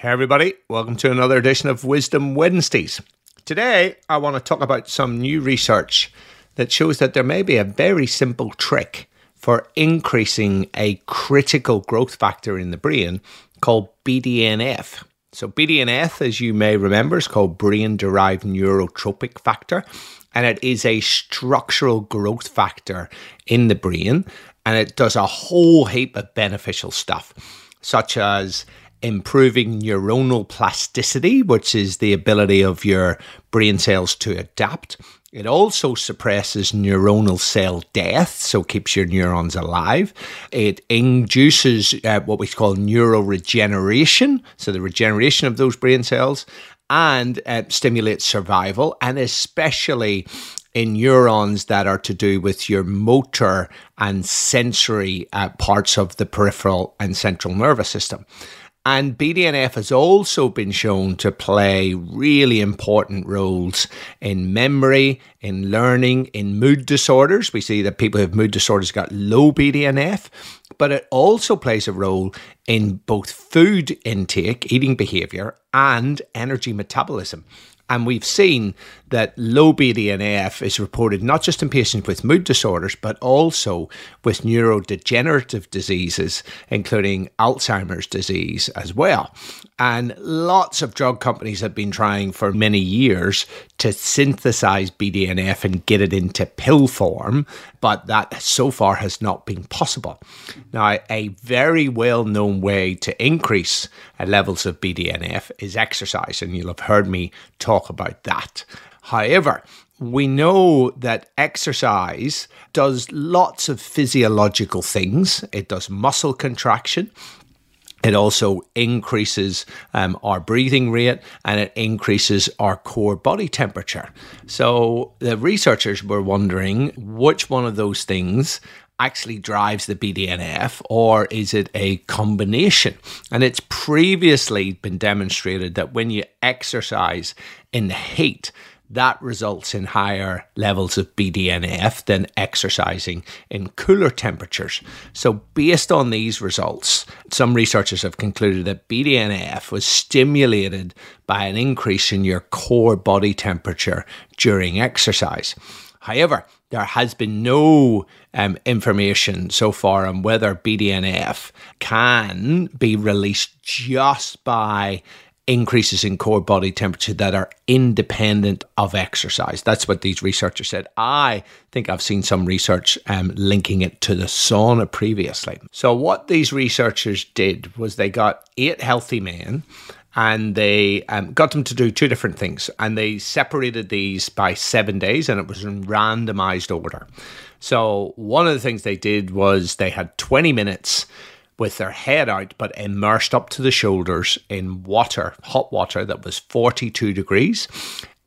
Hey, everybody, welcome to another edition of Wisdom Wednesdays. Today, I want to talk about some new research that shows that there may be a very simple trick for increasing a critical growth factor in the brain called BDNF. So, BDNF, as you may remember, is called brain derived neurotrophic factor, and it is a structural growth factor in the brain, and it does a whole heap of beneficial stuff, such as improving neuronal plasticity, which is the ability of your brain cells to adapt. It also suppresses neuronal cell death, so keeps your neurons alive. It induces uh, what we call neuroregeneration, so the regeneration of those brain cells, and uh, stimulates survival, and especially in neurons that are to do with your motor and sensory uh, parts of the peripheral and central nervous system. And BDNF has also been shown to play really important roles in memory, in learning, in mood disorders. We see that people who have mood disorders got low BDNF, but it also plays a role in both food intake, eating behavior, and energy metabolism. And we've seen that low BDNF is reported not just in patients with mood disorders, but also with neurodegenerative diseases, including Alzheimer's disease as well. And lots of drug companies have been trying for many years to synthesize BDNF and get it into pill form, but that so far has not been possible. Now, a very well known way to increase uh, levels of BDNF is exercise, and you'll have heard me talk about that. However, we know that exercise does lots of physiological things. It does muscle contraction. It also increases um, our breathing rate and it increases our core body temperature. So the researchers were wondering which one of those things actually drives the BDNF or is it a combination? And it's previously been demonstrated that when you exercise in the heat, that results in higher levels of BDNF than exercising in cooler temperatures. So, based on these results, some researchers have concluded that BDNF was stimulated by an increase in your core body temperature during exercise. However, there has been no um, information so far on whether BDNF can be released just by increases in core body temperature that are independent of exercise. That's what these researchers said. I think I've seen some research um, linking it to the sauna previously. So, what these researchers did was they got eight healthy men and they um, got them to do two different things. And they separated these by seven days, and it was in randomized order. So, one of the things they did was they had 20 minutes with their head out but immersed up to the shoulders in water, hot water that was 42 degrees.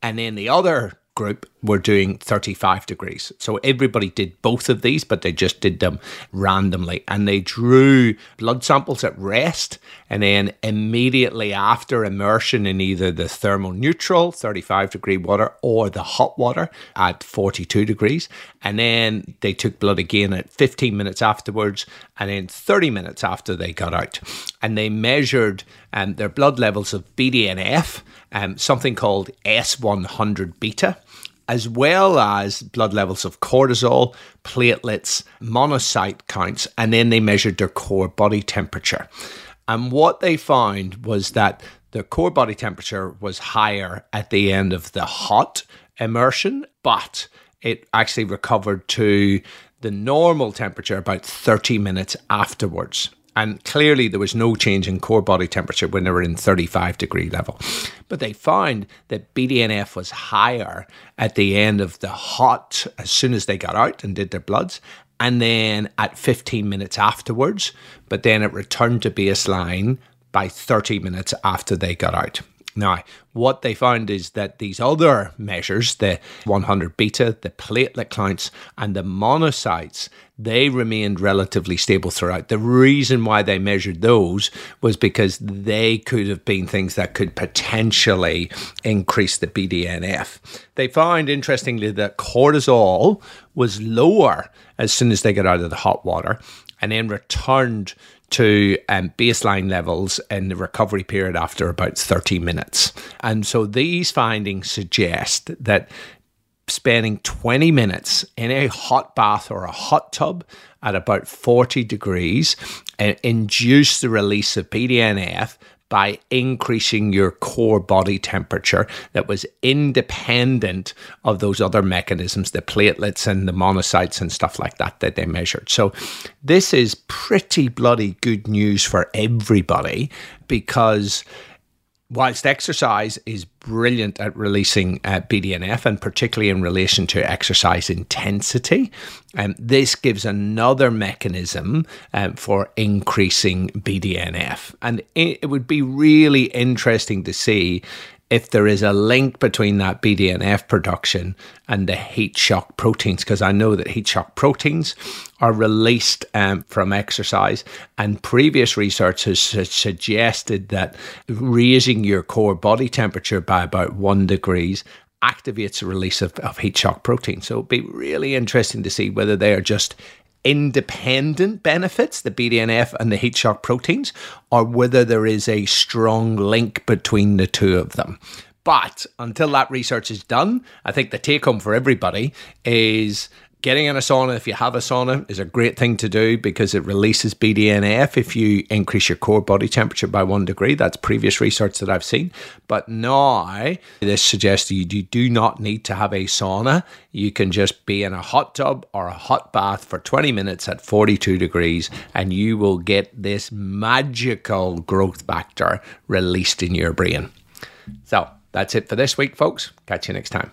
And then the other group were doing 35 degrees. So everybody did both of these, but they just did them randomly. And they drew blood samples at rest. And then immediately after immersion in either the thermal neutral 35 degree water or the hot water at 42 degrees. And then they took blood again at 15 minutes afterwards and then 30 minutes after they got out. And they measured um, their blood levels of BDNF, um, something called S100 beta as well as blood levels of cortisol, platelets, monocyte counts, and then they measured their core body temperature. And what they found was that the core body temperature was higher at the end of the hot immersion, but it actually recovered to the normal temperature about 30 minutes afterwards. And clearly, there was no change in core body temperature when they were in 35 degree level. But they found that BDNF was higher at the end of the hot as soon as they got out and did their bloods, and then at 15 minutes afterwards. But then it returned to baseline by 30 minutes after they got out. Now, what they found is that these other measures, the 100 beta, the platelet counts, and the monocytes, they remained relatively stable throughout. The reason why they measured those was because they could have been things that could potentially increase the BDNF. They found, interestingly, that cortisol was lower as soon as they get out of the hot water and then returned to um, baseline levels in the recovery period after about 30 minutes. And so these findings suggest that spending 20 minutes in a hot bath or a hot tub at about 40 degrees and induce the release of BDNF by increasing your core body temperature that was independent of those other mechanisms, the platelets and the monocytes and stuff like that that they measured. So this is pretty bloody good news for everybody because whilst exercise is brilliant at releasing uh, BDNF, and particularly in relation to exercise intensity, um, this gives another mechanism um, for increasing BDNF. And it, it would be really interesting to see if there is a link between that BDNF production and the heat shock proteins, because I know that heat shock proteins are released um, from exercise, and previous research has suggested that raising your core body temperature by about one degrees activates the release of, of heat shock protein. So it'd be really interesting to see whether they are just independent benefits, the BDNF and the heat shock proteins, or whether there is a strong link between the two of them. But until that research is done, I think the take home for everybody is getting in a sauna if you have a sauna is a great thing to do because it releases BDNF if you increase your core body temperature by one degree. That's previous research that I've seen. But now this suggests you, do not need to have a sauna. You can just be in a hot tub or a hot bath for 20 minutes at 42 degrees and you will get this magical growth factor released in your brain. So that's it for this week, folks. Catch you next time.